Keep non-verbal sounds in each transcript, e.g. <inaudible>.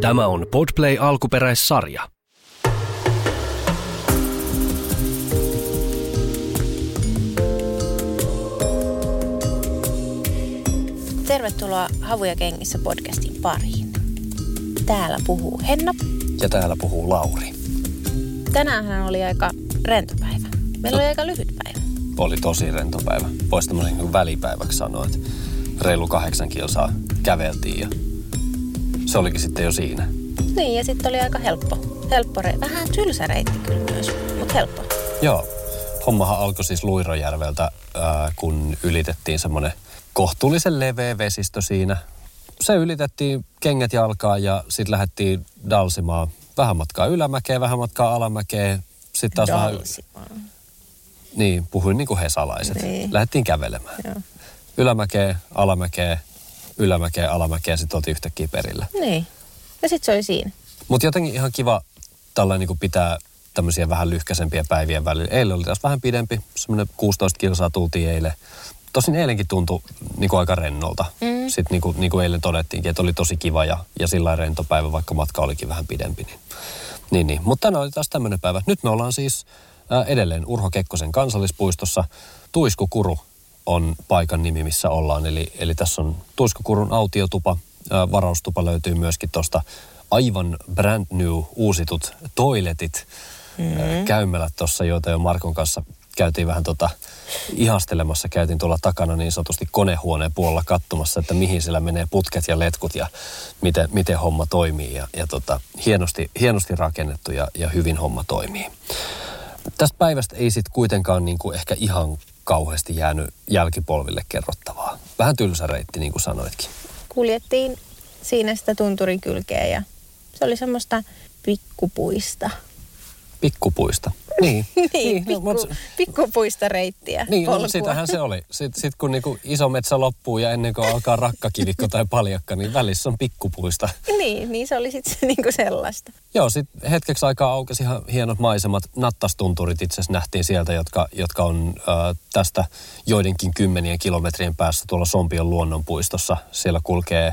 Tämä on Podplay alkuperäissarja. Tervetuloa Havuja kengissä podcastin pariin. Täällä puhuu Henna. Ja täällä puhuu Lauri. Tänään oli aika rento päivä. Meillä oli aika lyhyt päivä. Oli tosi rento päivä. Voisi tämmöisen niin välipäiväksi sanoa, että reilu kahdeksan kilsaa käveltiin ja se olikin sitten jo siinä. Niin, ja sitten oli aika helppo. Helppo re- Vähän tylsä reitti kyllä myös, mutta helppo. Joo. Hommahan alkoi siis Luirojärveltä, ää, kun ylitettiin semmoinen kohtuullisen leveä vesistö siinä. Se ylitettiin kengät jalkaan ja sitten lähdettiin dalsimaan vähän matkaa ylämäkeä, vähän matkaa alamäkeä. Sitten taas vähän... Niin, puhuin niin kuin hesalaiset. Niin. Lähdettiin kävelemään. Joo. Ylämäkeä, alamäkeä, ylämäkeä, alamäkeä, sitten oltiin yhtäkkiä perillä. Niin. Ja sitten se oli siinä. Mutta jotenkin ihan kiva tällainen niin pitää tämmöisiä vähän lyhkäisempiä päivien välillä. Eilen oli taas vähän pidempi, semmoinen 16 kilsaa tultiin eilen. Tosin eilenkin tuntui niin kuin aika rennolta. Mm. Sitten niin kuin, niin kuin eilen todettiinkin, että oli tosi kiva ja, ja sillä rento päivä, vaikka matka olikin vähän pidempi. Niin, niin, niin. Mutta tänään oli taas tämmöinen päivä. Nyt me ollaan siis ää, edelleen Urho Kekkosen kansallispuistossa. Tuiskukuru on paikan nimi, missä ollaan. Eli, eli tässä on Tuiskukurun autiotupa. Ää, varaustupa löytyy myöskin tuosta aivan brand new uusitut toiletit mm-hmm. käymälät tuossa, joita jo Markon kanssa käytiin vähän tota ihastelemassa. Käytiin tuolla takana niin sanotusti konehuoneen puolella katsomassa, että mihin siellä menee putket ja letkut ja miten, miten homma toimii. Ja, ja tota, hienosti, hienosti rakennettu ja, ja hyvin homma toimii. Tästä päivästä ei sitten kuitenkaan niin kuin ehkä ihan kauheasti jäänyt jälkipolville kerrottavaa. Vähän tylsä reitti, niin kuin sanoitkin. Kuljettiin siinä sitä tunturin kylkeä ja se oli semmoista pikkupuista. Pikkupuista. <laughs> Niin. niin, no, pikku, mut- pikkupuista reittiä. Niin, no, sitähän se oli. Sitten sit kun niinku iso metsä loppuu ja ennen kuin alkaa rakkakivikko tai paljakka, niin välissä on pikkupuista. <laughs> Niin, niin se oli sitten niinku sellaista. Joo, sitten hetkeksi aikaa aukesi ihan hienot maisemat. Nattastunturit itse asiassa nähtiin sieltä, jotka, jotka on äh, tästä joidenkin kymmenien kilometrien päässä tuolla Sompion luonnonpuistossa. Siellä kulkee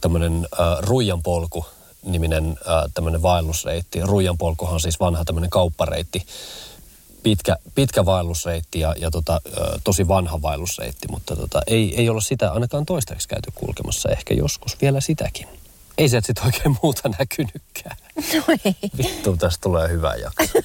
tämmöinen äh, Ruijanpolku niminen äh, tämmöinen vaellusreitti. Ruijanpolkuhan on siis vanha tämmöinen kauppareitti. Pitkä, pitkä vaellusreitti ja, ja tota, tosi vanha vaellusreitti, mutta tota, ei, ei olla sitä ainakaan toistaiseksi käyty kulkemassa. Ehkä joskus vielä sitäkin. Ei se sitten oikein muuta näkynytkään. No ei. Vittu, tästä tulee hyvä jakso.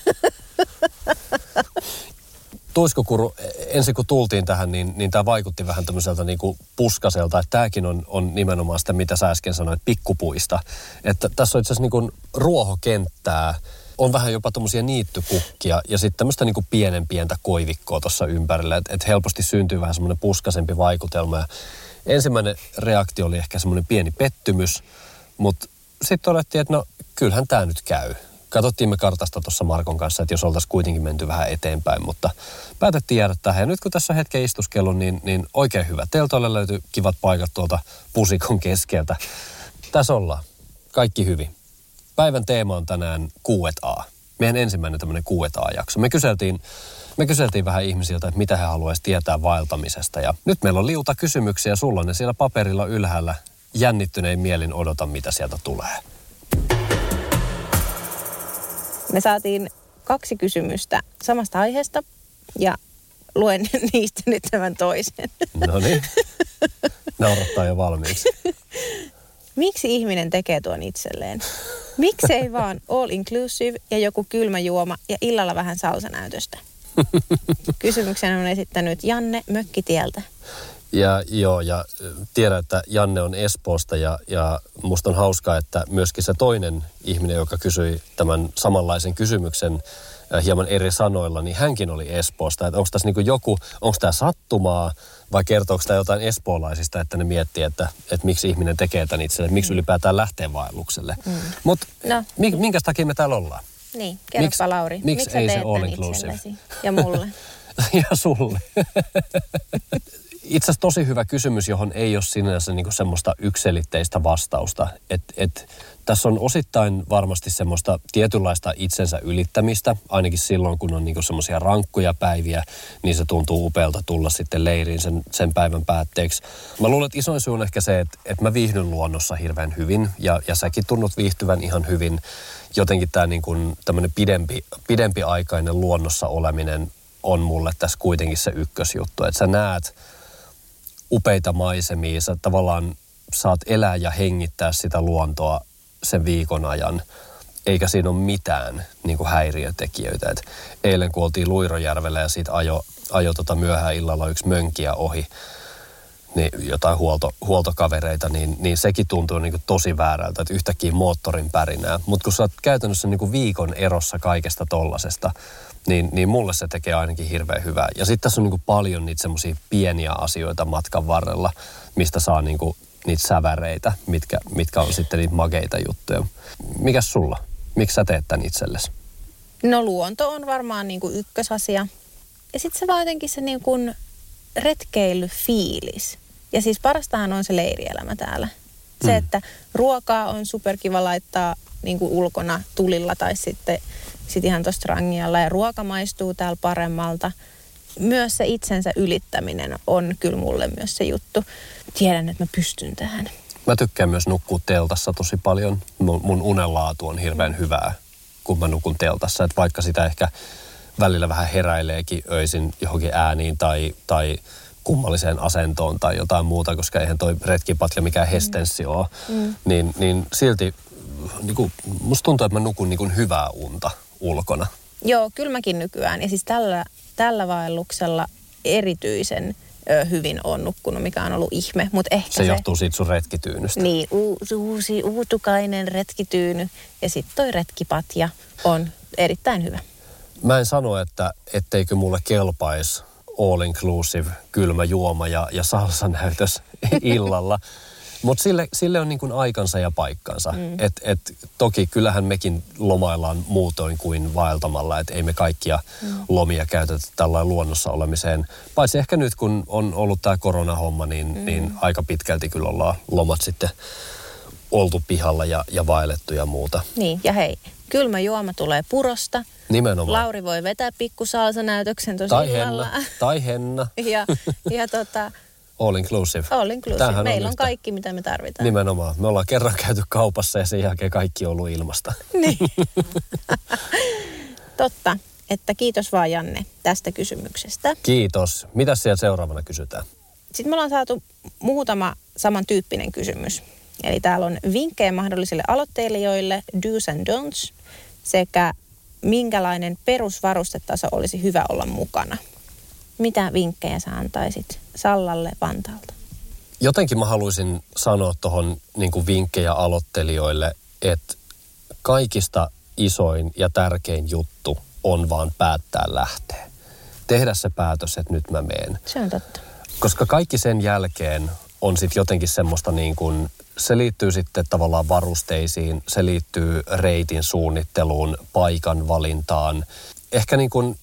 Tuiskokuru, ensin kun tultiin tähän, niin, niin tämä vaikutti vähän tämmöiseltä niin kuin puskaselta. Että tämäkin on, on nimenomaan sitä, mitä sä äsken sanoit, pikkupuista. Että tässä on itse asiassa niin ruohokenttää, on vähän jopa tuommoisia niittykukkia ja sitten tämmöistä niin pienen pientä koivikkoa tuossa ympärillä. Että et helposti syntyy vähän semmoinen puskasempi vaikutelma. Ja ensimmäinen reaktio oli ehkä semmoinen pieni pettymys, mutta sitten todettiin, että no kyllähän tämä nyt käy. Katsottiin me kartasta tuossa Markon kanssa, että jos oltaisiin kuitenkin menty vähän eteenpäin, mutta päätettiin jäädä tähän. Ja nyt kun tässä on hetken istuskellut, niin, niin oikein hyvä. Teltoille löytyy kivat paikat tuolta pusikon keskeltä. Tässä ollaan. Kaikki hyvin. Päivän teema on tänään Q&A. Meidän ensimmäinen tämmöinen Q&A-jakso. Me kyseltiin, me kyseltiin vähän ihmisiltä, että mitä he haluaisivat tietää vaeltamisesta. Ja nyt meillä on liuta kysymyksiä. Sulla on ne siellä paperilla ylhäällä. Jännittynein mielin odota, mitä sieltä tulee. Me saatiin kaksi kysymystä samasta aiheesta ja luen <laughs> niistä nyt tämän toisen. No niin. Naurattaa jo valmiiksi. <laughs> Miksi ihminen tekee tuon itselleen? Miksei vaan all inclusive ja joku kylmä juoma ja illalla vähän salsanäytöstä? <laughs> Kysymyksen on esittänyt Janne Mökkitieltä. Ja joo, ja tiedän, että Janne on Espoosta ja, ja musta on hauskaa, että myöskin se toinen ihminen, joka kysyi tämän samanlaisen kysymyksen äh, hieman eri sanoilla, niin hänkin oli Espoosta. Että onko tässä niin joku, onko tämä sattumaa vai kertooko tämä jotain espoolaisista, että ne miettii, että, että miksi ihminen tekee tämän itselle, miksi ylipäätään lähtee vaellukselle. Mm. Mutta No. minkä takia me täällä ollaan? Niin, kerropa Miksi- Lauri. miksi ei se all inclusive? Ja mulle. <laughs> ja sulle. <laughs> itse asiassa tosi hyvä kysymys, johon ei ole sinänsä niin semmoista ykselitteistä vastausta. Et, et, tässä on osittain varmasti semmoista tietynlaista itsensä ylittämistä, ainakin silloin kun on niin semmoisia rankkoja päiviä, niin se tuntuu upealta tulla sitten leiriin sen, sen päivän päätteeksi. Mä luulen, että isoin syy on ehkä se, että, että mä viihdyn luonnossa hirveän hyvin ja, ja säkin tunnut viihtyvän ihan hyvin. Jotenkin tämä niin kuin tämmöinen pidempi, pidempi aikainen luonnossa oleminen on mulle tässä kuitenkin se ykkösjuttu, että sä näet upeita maisemia, sä tavallaan saat elää ja hengittää sitä luontoa sen viikon ajan, eikä siinä ole mitään niin kuin häiriötekijöitä. Et eilen kun oltiin Luirojärvellä ja siitä ajo, ajo tota myöhään illalla yksi mönkiä ohi, niin jotain huolto, huoltokavereita, niin, niin sekin tuntuu niin kuin tosi väärältä, että yhtäkkiä moottorin pärinää. Mutta kun sä oot käytännössä niin kuin viikon erossa kaikesta tollasesta, niin, niin mulle se tekee ainakin hirveän hyvää. Ja sitten tässä on niin kuin paljon niitä semmoisia pieniä asioita matkan varrella, mistä saa niin kuin niitä säväreitä, mitkä, mitkä on sitten niitä makeita juttuja. Mikäs sulla? Miksi sä teet tämän itsellesi? No luonto on varmaan niin kuin ykkösasia. Ja sitten se vaan jotenkin se niin kuin retkeilyfiilis. Ja siis parastahan on se leirielämä täällä. Se, mm. että ruokaa on superkiva laittaa niin kuin ulkona tulilla tai sitten sit ihan tuosta rangialla ja ruoka maistuu täällä paremmalta. Myös se itsensä ylittäminen on kyllä mulle myös se juttu. Tiedän, että mä pystyn tähän. Mä tykkään myös nukkua teltassa tosi paljon. Mun, mun unenlaatu on hirveän hyvää, kun mä nukun teltassa. Et vaikka sitä ehkä välillä vähän heräileekin öisin johonkin ääniin tai, tai kummalliseen asentoon tai jotain muuta, koska eihän toi retkipatja mikään hestenssi mm. ole, mm. Niin, niin silti niin kuin, musta tuntuu, että mä nukun niin kuin hyvää unta ulkona. Joo, kyllä mäkin nykyään. Ja siis tällä, tällä vaelluksella erityisen ö, hyvin on nukkunut, mikä on ollut ihme. Mut ehkä se, se johtuu siitä sun retkityynystä. Niin, uusi, uusi uutukainen retkityyny ja sitten toi retkipatja on erittäin hyvä. Mä en sano, että etteikö mulle kelpaisi all inclusive kylmä juoma ja, ja salsanäytös <laughs> illalla. Mutta sille, sille on niin kuin aikansa ja paikkansa. Mm. Et, et, toki kyllähän mekin lomaillaan muutoin kuin vaeltamalla, että ei me kaikkia mm. lomia käytetä tällainen luonnossa olemiseen. Paitsi ehkä nyt, kun on ollut tämä koronahomma, niin, mm. niin aika pitkälti kyllä ollaan lomat sitten oltu pihalla ja, ja vaellettu ja muuta. Niin, ja hei, kylmä juoma tulee purosta. Nimenomaan. Lauri voi vetää pikku näytöksen tosi Tai Henna. Tai Henna. <laughs> ja, ja tota, All inclusive. All inclusive. Tämähän Meillä on, on kaikki, mitä me tarvitaan. Nimenomaan. Me ollaan kerran käyty kaupassa ja sen jälkeen kaikki on ollut ilmasta. <laughs> Niin. Totta. Että kiitos vaan Janne tästä kysymyksestä. Kiitos. Mitä siellä seuraavana kysytään? Sitten me ollaan saatu muutama samantyyppinen kysymys. Eli täällä on vinkkejä mahdollisille aloittelijoille, do's and don'ts, sekä minkälainen perusvarustetaso olisi hyvä olla mukana. Mitä vinkkejä sä antaisit Sallalle Vantaalta? Jotenkin mä haluaisin sanoa tuohon niin vinkkejä aloittelijoille, että kaikista isoin ja tärkein juttu on vaan päättää lähteä. Tehdä se päätös, että nyt mä meen. Se on totta. Koska kaikki sen jälkeen on sitten jotenkin semmoista niin kuin, se liittyy sitten tavallaan varusteisiin, se liittyy reitin suunnitteluun, paikan valintaan. Ehkä niin kuin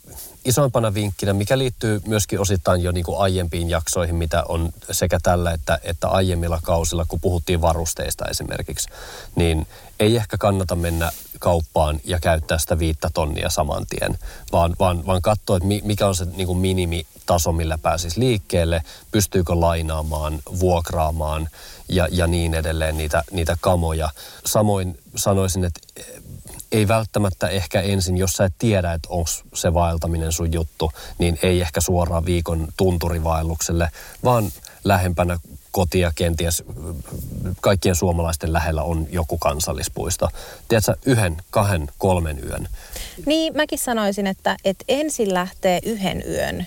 isoimpana vinkkinä, mikä liittyy myöskin osittain jo niin kuin aiempiin jaksoihin, mitä on sekä tällä että, että aiemmilla kausilla, kun puhuttiin varusteista esimerkiksi, niin ei ehkä kannata mennä kauppaan ja käyttää sitä viittä tonnia saman tien, vaan, vaan, vaan katsoa, että mikä on se niin kuin minimitaso, millä pääsisi liikkeelle, pystyykö lainaamaan, vuokraamaan ja, ja niin edelleen niitä, niitä kamoja. Samoin sanoisin, että ei välttämättä ehkä ensin, jos sä et tiedä, että onko se vaeltaminen sun juttu, niin ei ehkä suoraan viikon tunturivaellukselle, vaan lähempänä kotia kenties kaikkien suomalaisten lähellä on joku kansallispuisto. Tiedätkö, yhden, kahden, kolmen yön. Niin, mäkin sanoisin, että, että ensin lähtee yhden yön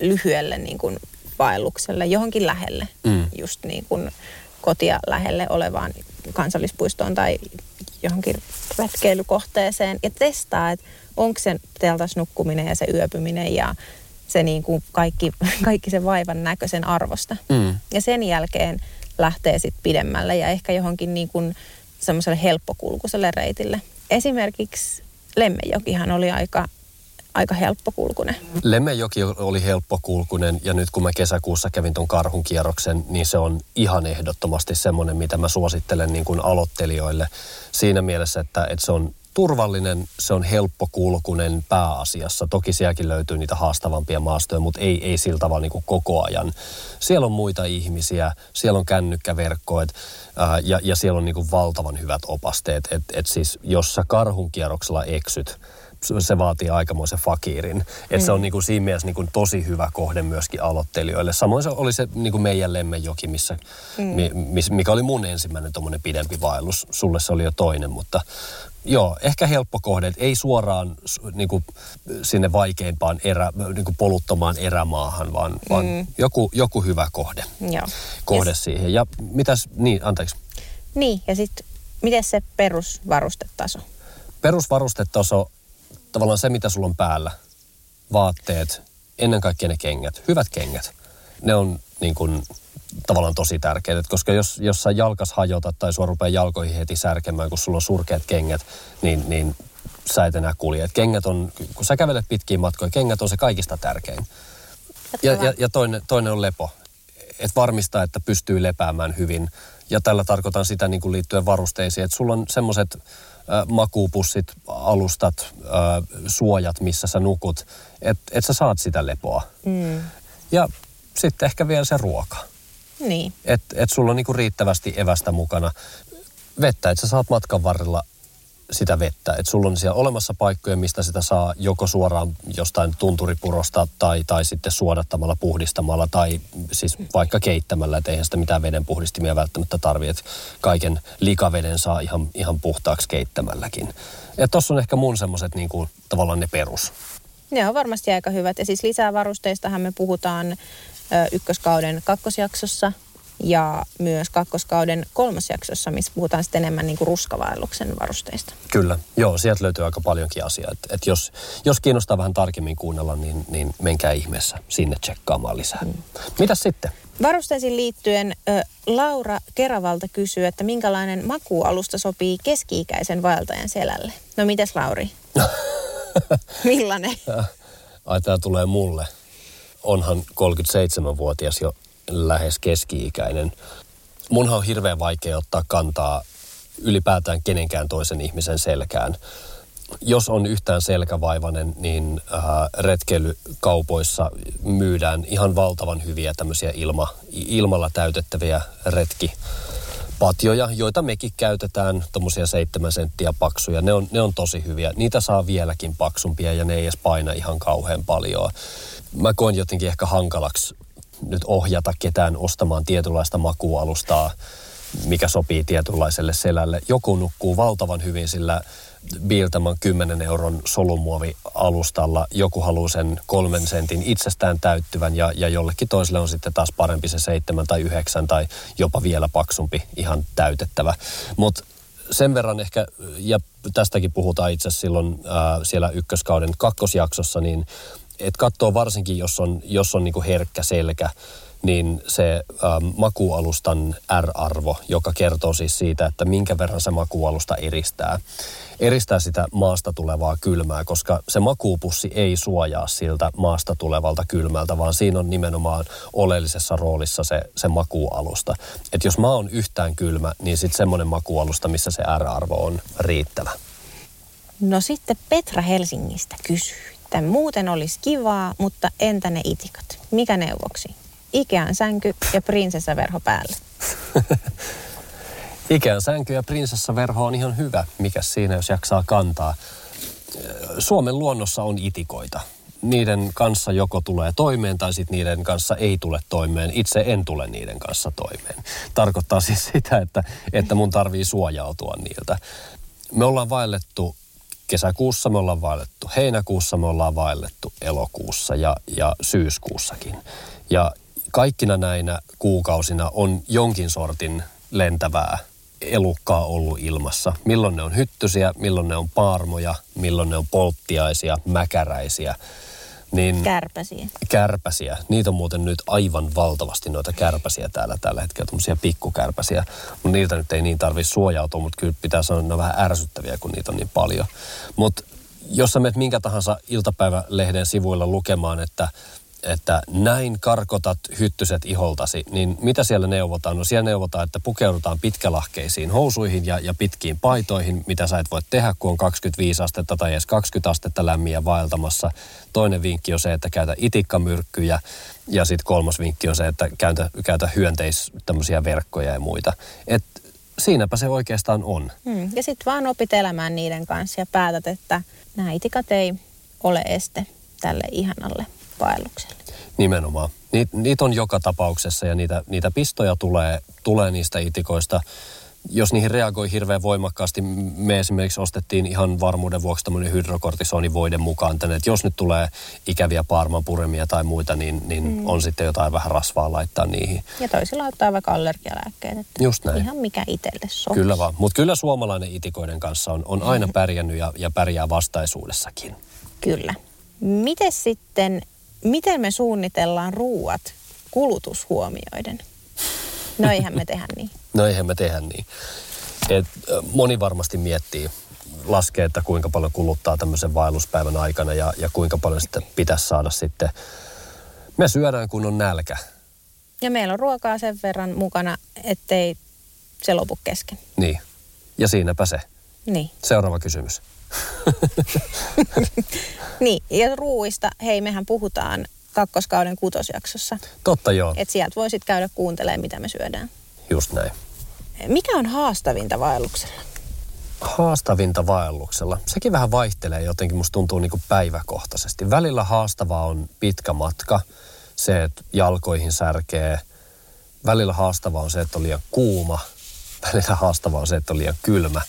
lyhyelle niin kuin vaellukselle, johonkin lähelle, mm. just niin kuin kotia lähelle olevaan kansallispuistoon tai johonkin retkeilykohteeseen ja testaa, että onko se teltas nukkuminen ja se yöpyminen ja se niin kuin kaikki, <laughs> kaikki se vaivan näköisen arvosta. Mm. Ja sen jälkeen lähtee sitten pidemmälle ja ehkä johonkin niin kuin semmoiselle helppokulkuiselle reitille. Esimerkiksi Lemmejokihan oli aika aika helppokulkunen. Lemmenjoki oli helppokulkunen ja nyt kun mä kesäkuussa kävin ton karhun kierroksen, niin se on ihan ehdottomasti semmoinen, mitä mä suosittelen niin kuin aloittelijoille siinä mielessä, että, että se on turvallinen, se on helppokulkunen pääasiassa. Toki sielläkin löytyy niitä haastavampia maastoja, mutta ei, ei sillä tavalla niin kuin koko ajan. Siellä on muita ihmisiä, siellä on kännykkäverkkoit ää, ja, ja siellä on niin kuin valtavan hyvät opasteet. Et, et siis jos sä karhun kierroksella eksyt, se vaatii aikamoisen fakirin. Että mm. se on mm. niin kuin siinä mielessä niin kuin tosi hyvä kohde myöskin aloittelijoille. Samoin se oli se niin kuin meidän Lemmenjoki, missä, mm. mikä oli mun ensimmäinen tuommoinen pidempi vaellus. Sulle se oli jo toinen, mutta Joo, ehkä helppo kohde. Ei suoraan niin kuin, sinne vaikeimpaan erä, niin kuin poluttomaan erämaahan, vaan, mm. vaan joku, joku hyvä kohde, Joo. kohde ja siihen. Ja mitäs, niin, anteeksi. Niin, ja sitten miten se perusvarustetaso? Perusvarustetaso, tavallaan se mitä sulla on päällä, vaatteet, ennen kaikkea ne kengät, hyvät kengät. Ne on niin kuin, tavallaan tosi tärkeää, koska jos, jos sä jalkas hajotat tai sua rupeaa jalkoihin heti särkemään, kun sulla on surkeat kengät, niin, niin sä et enää kulje. Et kengät on, kun sä kävelet pitkiä matkoja, kengät on se kaikista tärkein. Ja, ja, ja toinen, toinen on lepo. Että varmistaa, että pystyy lepäämään hyvin. Ja tällä tarkoitan sitä niin kuin liittyen varusteisiin, että sulla on semmoiset äh, makuupussit, alustat, äh, suojat, missä sä nukut, että et sä saat sitä lepoa. Mm. Ja sitten ehkä vielä se ruoka. Niin. Että et sulla on niinku riittävästi evästä mukana. Vettä, että sä saat matkan varrella sitä vettä. Että sulla on siellä olemassa paikkoja, mistä sitä saa joko suoraan jostain tunturipurosta tai, tai sitten suodattamalla, puhdistamalla tai siis vaikka keittämällä. Että eihän sitä mitään veden puhdistimia välttämättä tarvitse. Kaiken likaveden saa ihan, ihan puhtaaksi keittämälläkin. Ja tossa on ehkä mun semmoiset niinku, tavallaan ne perus. Ne on varmasti aika hyvät. Ja siis lisää varusteistahan me puhutaan ykköskauden kakkosjaksossa ja myös kakkoskauden kolmosjaksossa, missä puhutaan sitten enemmän niin kuin ruskavaelluksen varusteista. Kyllä, joo, sieltä löytyy aika paljonkin asiaa. Et, et jos, jos kiinnostaa vähän tarkemmin kuunnella, niin, niin menkää ihmeessä sinne tsekkaamaan lisää. Mm. Mitäs sitten? Varusteisiin liittyen ö, Laura Keravalta kysyy, että minkälainen makualusta sopii keski-ikäisen vaeltajan selälle. No mites Lauri? <laughs> Millainen? Ai tämä tulee mulle onhan 37-vuotias jo lähes keski-ikäinen. Munhan on hirveän vaikea ottaa kantaa ylipäätään kenenkään toisen ihmisen selkään. Jos on yhtään selkävaivainen, niin äh, retkeilykaupoissa myydään ihan valtavan hyviä tämmöisiä ilma, ilmalla täytettäviä retki patjoja, joita mekin käytetään, tuommoisia seitsemän senttiä paksuja. Ne on, ne on tosi hyviä. Niitä saa vieläkin paksumpia ja ne ei edes paina ihan kauhean paljon mä koen jotenkin ehkä hankalaksi nyt ohjata ketään ostamaan tietynlaista makualustaa, mikä sopii tietynlaiselle selälle. Joku nukkuu valtavan hyvin sillä Biiltaman 10 euron solumuovi-alustalla. Joku haluaa sen kolmen sentin itsestään täyttyvän ja, ja jollekin toiselle on sitten taas parempi se seitsemän tai yhdeksän tai jopa vielä paksumpi ihan täytettävä. Mutta sen verran ehkä, ja tästäkin puhutaan itse silloin ää, siellä ykköskauden kakkosjaksossa, niin että katsoo varsinkin, jos on, jos on niinku herkkä selkä, niin se ähm, makualustan R-arvo, joka kertoo siis siitä, että minkä verran se makualusta eristää, eristää sitä maasta tulevaa kylmää, koska se makuupussi ei suojaa siltä maasta tulevalta kylmältä, vaan siinä on nimenomaan oleellisessa roolissa se, se makualusta. Että jos maa on yhtään kylmä, niin sitten semmoinen makualusta, missä se R-arvo on riittävä. No sitten Petra Helsingistä kysyy että muuten olisi kivaa, mutta entä ne itikat? Mikä neuvoksi? Ikean sänky ja prinsessaverho päälle. <laughs> Ikean sänky ja prinsessaverho on ihan hyvä. Mikä siinä, jos jaksaa kantaa? Suomen luonnossa on itikoita. Niiden kanssa joko tulee toimeen tai sitten niiden kanssa ei tule toimeen. Itse en tule niiden kanssa toimeen. Tarkoittaa siis sitä, että, että mun tarvii suojautua niiltä. Me ollaan vaellettu kesäkuussa me ollaan vaellettu, heinäkuussa me ollaan vaellettu, elokuussa ja, ja syyskuussakin. Ja kaikkina näinä kuukausina on jonkin sortin lentävää elukkaa ollut ilmassa. Milloin ne on hyttysiä, milloin ne on paarmoja, milloin ne on polttiaisia, mäkäräisiä – niin, kärpäsiä. Kärpäsiä. Niitä on muuten nyt aivan valtavasti noita kärpäsiä täällä tällä hetkellä, tuommoisia pikkukärpäsiä. Mutta niiltä nyt ei niin tarvitse suojautua, mutta kyllä pitää sanoa, että ne on vähän ärsyttäviä, kun niitä on niin paljon. Mutta jos sä menet minkä tahansa iltapäivälehden sivuilla lukemaan, että että näin karkotat hyttyset iholtasi, niin mitä siellä neuvotaan? No siellä neuvotaan, että pukeudutaan pitkälahkeisiin housuihin ja, ja pitkiin paitoihin, mitä sä et voi tehdä, kun on 25 astetta tai edes 20 astetta lämmiä vaeltamassa. Toinen vinkki on se, että käytä itikkamyrkkyjä ja sitten kolmas vinkki on se, että käytä, käytä hyönteis tämmöisiä verkkoja ja muita. Et siinäpä se oikeastaan on. Hmm. Ja sitten vaan opit elämään niiden kanssa ja päätät, että nämä itikat ei ole este tälle ihanalle vaellukselle. Nimenomaan. Niit, niitä on joka tapauksessa ja niitä, niitä pistoja tulee, tulee niistä itikoista. Jos niihin reagoi hirveän voimakkaasti, me esimerkiksi ostettiin ihan varmuuden vuoksi tämmöinen hydrokortisonivoide mukaan tänne, että jos nyt tulee ikäviä paarmanpuremia tai muita, niin, niin mm. on sitten jotain vähän rasvaa laittaa niihin. Ja toisilla ottaa vaikka allergialääkkeet. Että Just näin. Ihan mikä itselle sopii. Kyllä vaan. Mutta kyllä suomalainen itikoiden kanssa on, on aina pärjännyt ja, ja pärjää vastaisuudessakin. Kyllä. Miten sitten miten me suunnitellaan ruuat kulutushuomioiden? No eihän me tehdä niin. No eihän me tehdä niin. Et, moni varmasti miettii, laskee, että kuinka paljon kuluttaa tämmöisen vaelluspäivän aikana ja, ja kuinka paljon sitten pitäisi saada sitten. Me syödään, kun on nälkä. Ja meillä on ruokaa sen verran mukana, ettei se lopu kesken. Niin. Ja siinäpä se. Niin. Seuraava kysymys. <laughs> niin, ja ruuista, hei, mehän puhutaan kakkoskauden kutosjaksossa. Totta joo. Että sieltä voisit käydä kuuntelemaan, mitä me syödään. Just näin. Mikä on haastavinta vaelluksella? Haastavinta vaelluksella? Sekin vähän vaihtelee jotenkin, musta tuntuu niin kuin päiväkohtaisesti. Välillä haastavaa on pitkä matka, se, että jalkoihin särkee. Välillä haastavaa on se, että on liian kuuma. Välillä haastavaa on se, että on liian kylmä.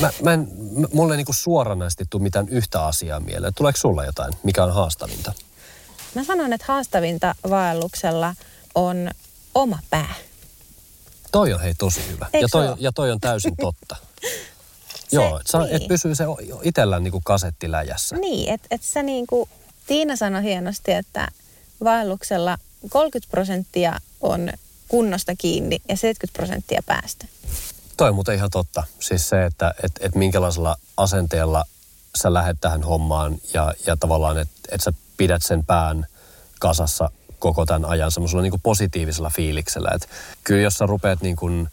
Mä, mä en, mulle ei niinku suoranaisesti tule mitään yhtä asiaa mieleen. Tuleeko sulla jotain, mikä on haastavinta? Mä sanon, että haastavinta vaelluksella on oma pää. Toi on hei tosi hyvä. ja toi, ja toi on täysin totta. <laughs> se, Joo, et, niin. et pysyy se itsellä niinku kasetti läjässä. Niin, että et sä niinku, Tiina sanoi hienosti, että vaelluksella 30 prosenttia on kunnosta kiinni ja 70 prosenttia päästä. Toi on muuten ihan totta. Siis se, että et, et minkälaisella asenteella sä lähdet tähän hommaan ja, ja tavallaan, että et sä pidät sen pään kasassa koko tämän ajan semmoisella niin positiivisella fiiliksellä. Että kyllä jos sä rupeat niin kuin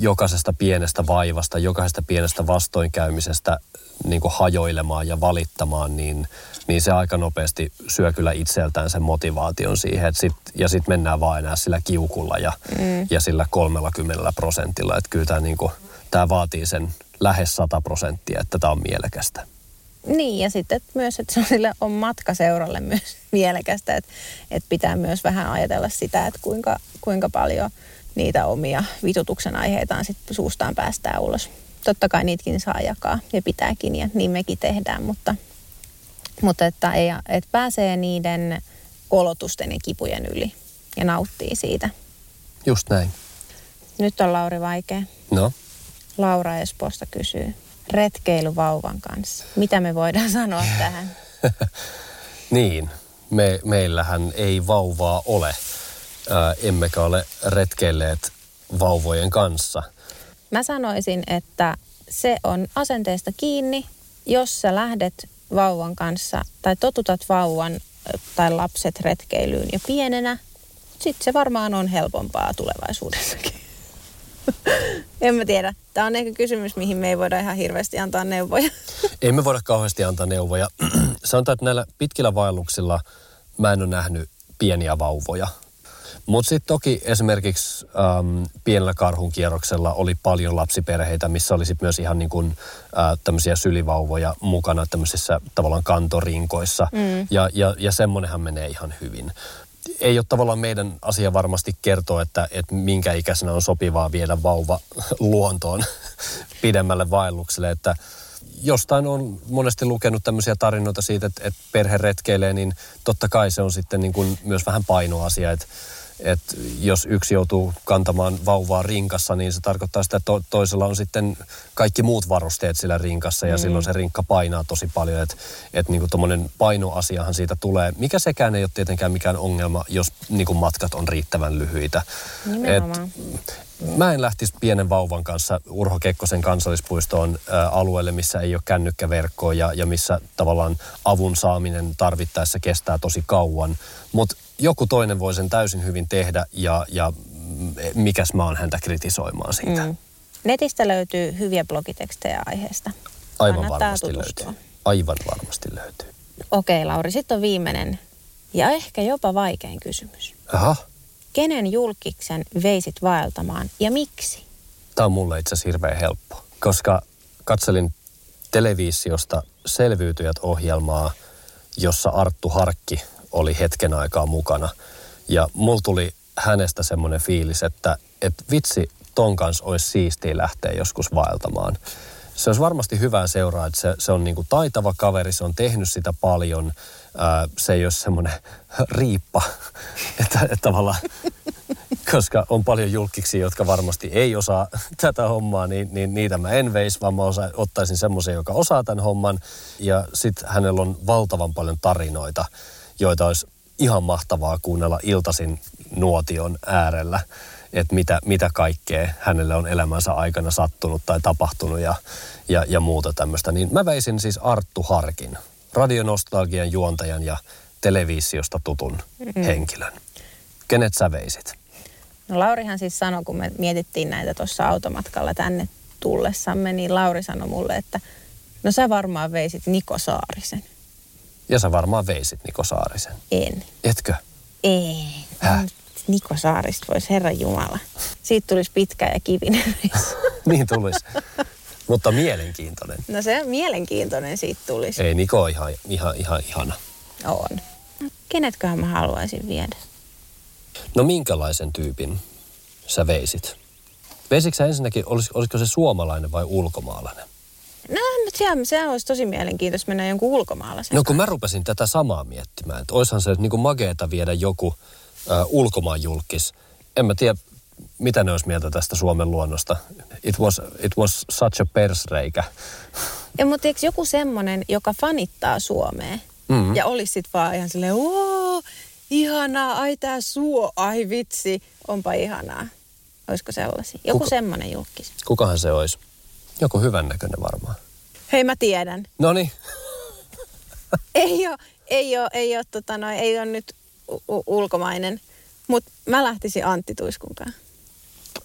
jokaisesta pienestä vaivasta, jokaisesta pienestä vastoinkäymisestä niin kuin hajoilemaan ja valittamaan, niin, niin se aika nopeasti syö kyllä itseltään sen motivaation siihen. Et sit, ja sitten mennään vaan enää sillä kiukulla ja, mm. ja sillä 30 prosentilla. Että kyllä tämä niinku, vaatii sen lähes 100 prosenttia, että tämä on mielekästä. Niin, ja sitten että myös, että sille on matka seuralle myös <laughs> mielekästä, että, että pitää myös vähän ajatella sitä, että kuinka, kuinka paljon niitä omia vitutuksen aiheitaan sitten suustaan päästään ulos totta kai niitäkin saa jakaa ja pitääkin ja niin mekin tehdään, mutta, mutta että, ei, että pääsee niiden olotusten ja kipujen yli ja nauttii siitä. Just näin. Nyt on Lauri vaikea. No? Laura Espoosta kysyy. Retkeily vauvan kanssa. Mitä me voidaan sanoa <laughs> tähän? niin, me, meillähän ei vauvaa ole. Ää, emmekä ole retkeilleet vauvojen kanssa – Mä sanoisin, että se on asenteesta kiinni, jos sä lähdet vauvan kanssa tai totutat vauvan tai lapset retkeilyyn jo pienenä, sitten se varmaan on helpompaa tulevaisuudessakin. <laughs> en mä tiedä. Tämä on ehkä kysymys, mihin me ei voida ihan hirveästi antaa neuvoja. <laughs> ei me voida kauheasti antaa neuvoja. <clears throat> Sanotaan, että näillä pitkillä vaelluksilla mä en ole nähnyt pieniä vauvoja. Mutta sitten toki esimerkiksi äm, pienellä karhun kierroksella oli paljon lapsiperheitä, missä oli sit myös ihan niin kuin, äh, tämmöisiä sylivauvoja mukana tämmöisissä tavallaan kantorinkoissa. Mm. Ja, ja, ja semmonenhan menee ihan hyvin. Ei ole tavallaan meidän asia varmasti kertoa, että, että minkä ikäisenä on sopivaa viedä vauva <laughs> luontoon <laughs> pidemmälle vaellukselle, että jostain on monesti lukenut tämmöisiä tarinoita siitä, että, että perhe retkeilee, niin totta kai se on sitten niin kuin myös vähän painoasia, että että jos yksi joutuu kantamaan vauvaa rinkassa, niin se tarkoittaa sitä, että to- toisella on sitten kaikki muut varusteet sillä rinkassa ja mm. silloin se rinkka painaa tosi paljon. Että et niinku tuommoinen painoasiahan siitä tulee, mikä sekään ei ole tietenkään mikään ongelma, jos niinku matkat on riittävän lyhyitä. Et Mä en lähtisi pienen vauvan kanssa Urho Kekkosen kansallispuistoon ä, alueelle, missä ei ole kännykkäverkkoa ja, ja missä tavallaan avun saaminen tarvittaessa kestää tosi kauan. Mutta joku toinen voi sen täysin hyvin tehdä ja, ja mm, mikäs mä oon häntä kritisoimaan siitä. Mm. Netistä löytyy hyviä blogitekstejä aiheesta. Aivan Kannattaa varmasti tutustua. löytyy. Aivan varmasti löytyy. Okei, Lauri, sitten on viimeinen ja ehkä jopa vaikein kysymys. Aha, Kenen julkiksen veisit vaeltamaan ja miksi? tämä on mulle itse asiassa hirveän helppo, koska katselin televisiosta Selviytyjät-ohjelmaa, jossa Arttu Harkki oli hetken aikaa mukana. Ja mulla tuli hänestä semmoinen fiilis, että, että vitsi, ton kanssa olisi siistiä lähteä joskus vaeltamaan. Se olisi varmasti hyvää seuraa, että se, se on niinku taitava kaveri, se on tehnyt sitä paljon. Ää, se ei ole semmoinen <laughs> riippa, <laughs> että, että tavallaan <laughs> koska on paljon julkiksi, jotka varmasti ei osaa tätä hommaa, niin, niin niitä mä en veisi, vaan mä osa, ottaisin semmoisen, joka osaa tämän homman. Ja sitten hänellä on valtavan paljon tarinoita, joita olisi ihan mahtavaa kuunnella iltasin nuotion äärellä, että mitä, mitä kaikkea hänelle on elämänsä aikana sattunut tai tapahtunut ja, ja, ja muuta tämmöistä. Niin mä veisin siis Arttu Harkin, radionostalgian juontajan ja televisiosta tutun mm. henkilön. Kenet sä veisit? No Laurihan siis sanoi, kun me mietittiin näitä tuossa automatkalla tänne tullessamme, niin Lauri sanoi mulle, että no sä varmaan veisit Niko Saarisen. Ja sä varmaan veisit Niko Saarisen. En. Etkö? Ei. Häh? Niko Saarista voisi Herran Jumala. Siitä tulisi pitkä ja kivinen <laughs> niin tulisi. Mutta mielenkiintoinen. No se on mielenkiintoinen siitä tulisi. Ei Niko on ihan, ihan, ihan ihana. On. No, Kenetköhän mä haluaisin viedä? No minkälaisen tyypin sä veisit? Veisikö sä ensinnäkin, olis, olisiko se suomalainen vai ulkomaalainen? Sehän, sehän olisi tosi mielenkiintoista mennä jonkun ulkomaalaisen. No kun mä rupesin tätä samaa miettimään, että oishan se niin kuin mageeta viedä joku äh, ulkomaan julkis. En mä tiedä, mitä ne olisi mieltä tästä Suomen luonnosta. It was, it was such a persreikä. Ja mutta eikö joku semmonen, joka fanittaa Suomea Mm. ja olisi sit vaan ihan silleen, oo, ihanaa, ai tää suo, ai vitsi, onpa ihanaa. Olisiko sellaisia? Joku Kuka- semmonen julkis. Kukahan se olisi? Joku hyvän näköinen varmaan. Hei mä tiedän. No niin. <laughs> Ei oo, ei oo, ei oo, tota noin, ei oo nyt u- u- ulkomainen. Mutta mä lähtisin Antti Tuiskunkaan.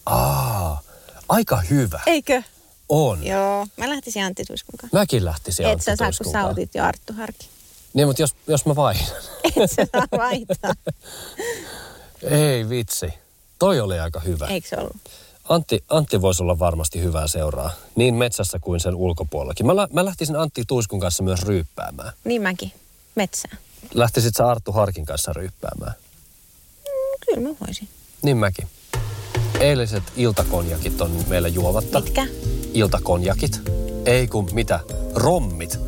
Aa, aika hyvä. Eikö? On. Joo, mä lähtisin Antti Tuiskunkaan. Mäkin lähtisin Et Antti sä saa, kun sä otit jo Arttu Harki. Niin, mutta jos, jos mä vaihdan. <laughs> Et sä saa vaihtaa. <laughs> Ei vitsi. Toi oli aika hyvä. Eikö se ollut? Antti, Antti voisi olla varmasti hyvää seuraa. Niin metsässä kuin sen ulkopuolellakin. Mä, lä- mä lähtisin Antti Tuiskun kanssa myös ryyppäämään. Niin mäkin. Metsään. Lähtisit sä Arttu Harkin kanssa ryyppäämään? Kyllä mä voisin. Niin mäkin. Eiliset iltakonjakit on meillä juomatta. Mitkä? Iltakonjakit. Ei kun mitä? Rommit.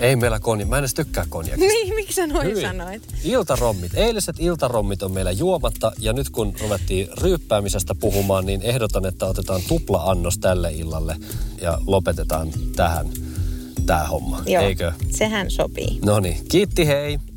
Ei meillä konja. Mä en edes tykkää konjakista. Niin, miksi sä noin Hyi. sanoit? Iltarommit. Eiliset iltarommit on meillä juomatta ja nyt kun ruvettiin ryyppäämisestä puhumaan, niin ehdotan, että otetaan tupla-annos tälle illalle ja lopetetaan tähän tämä homma. Joo, Eikö? sehän sopii. No niin, kiitti hei. <laughs>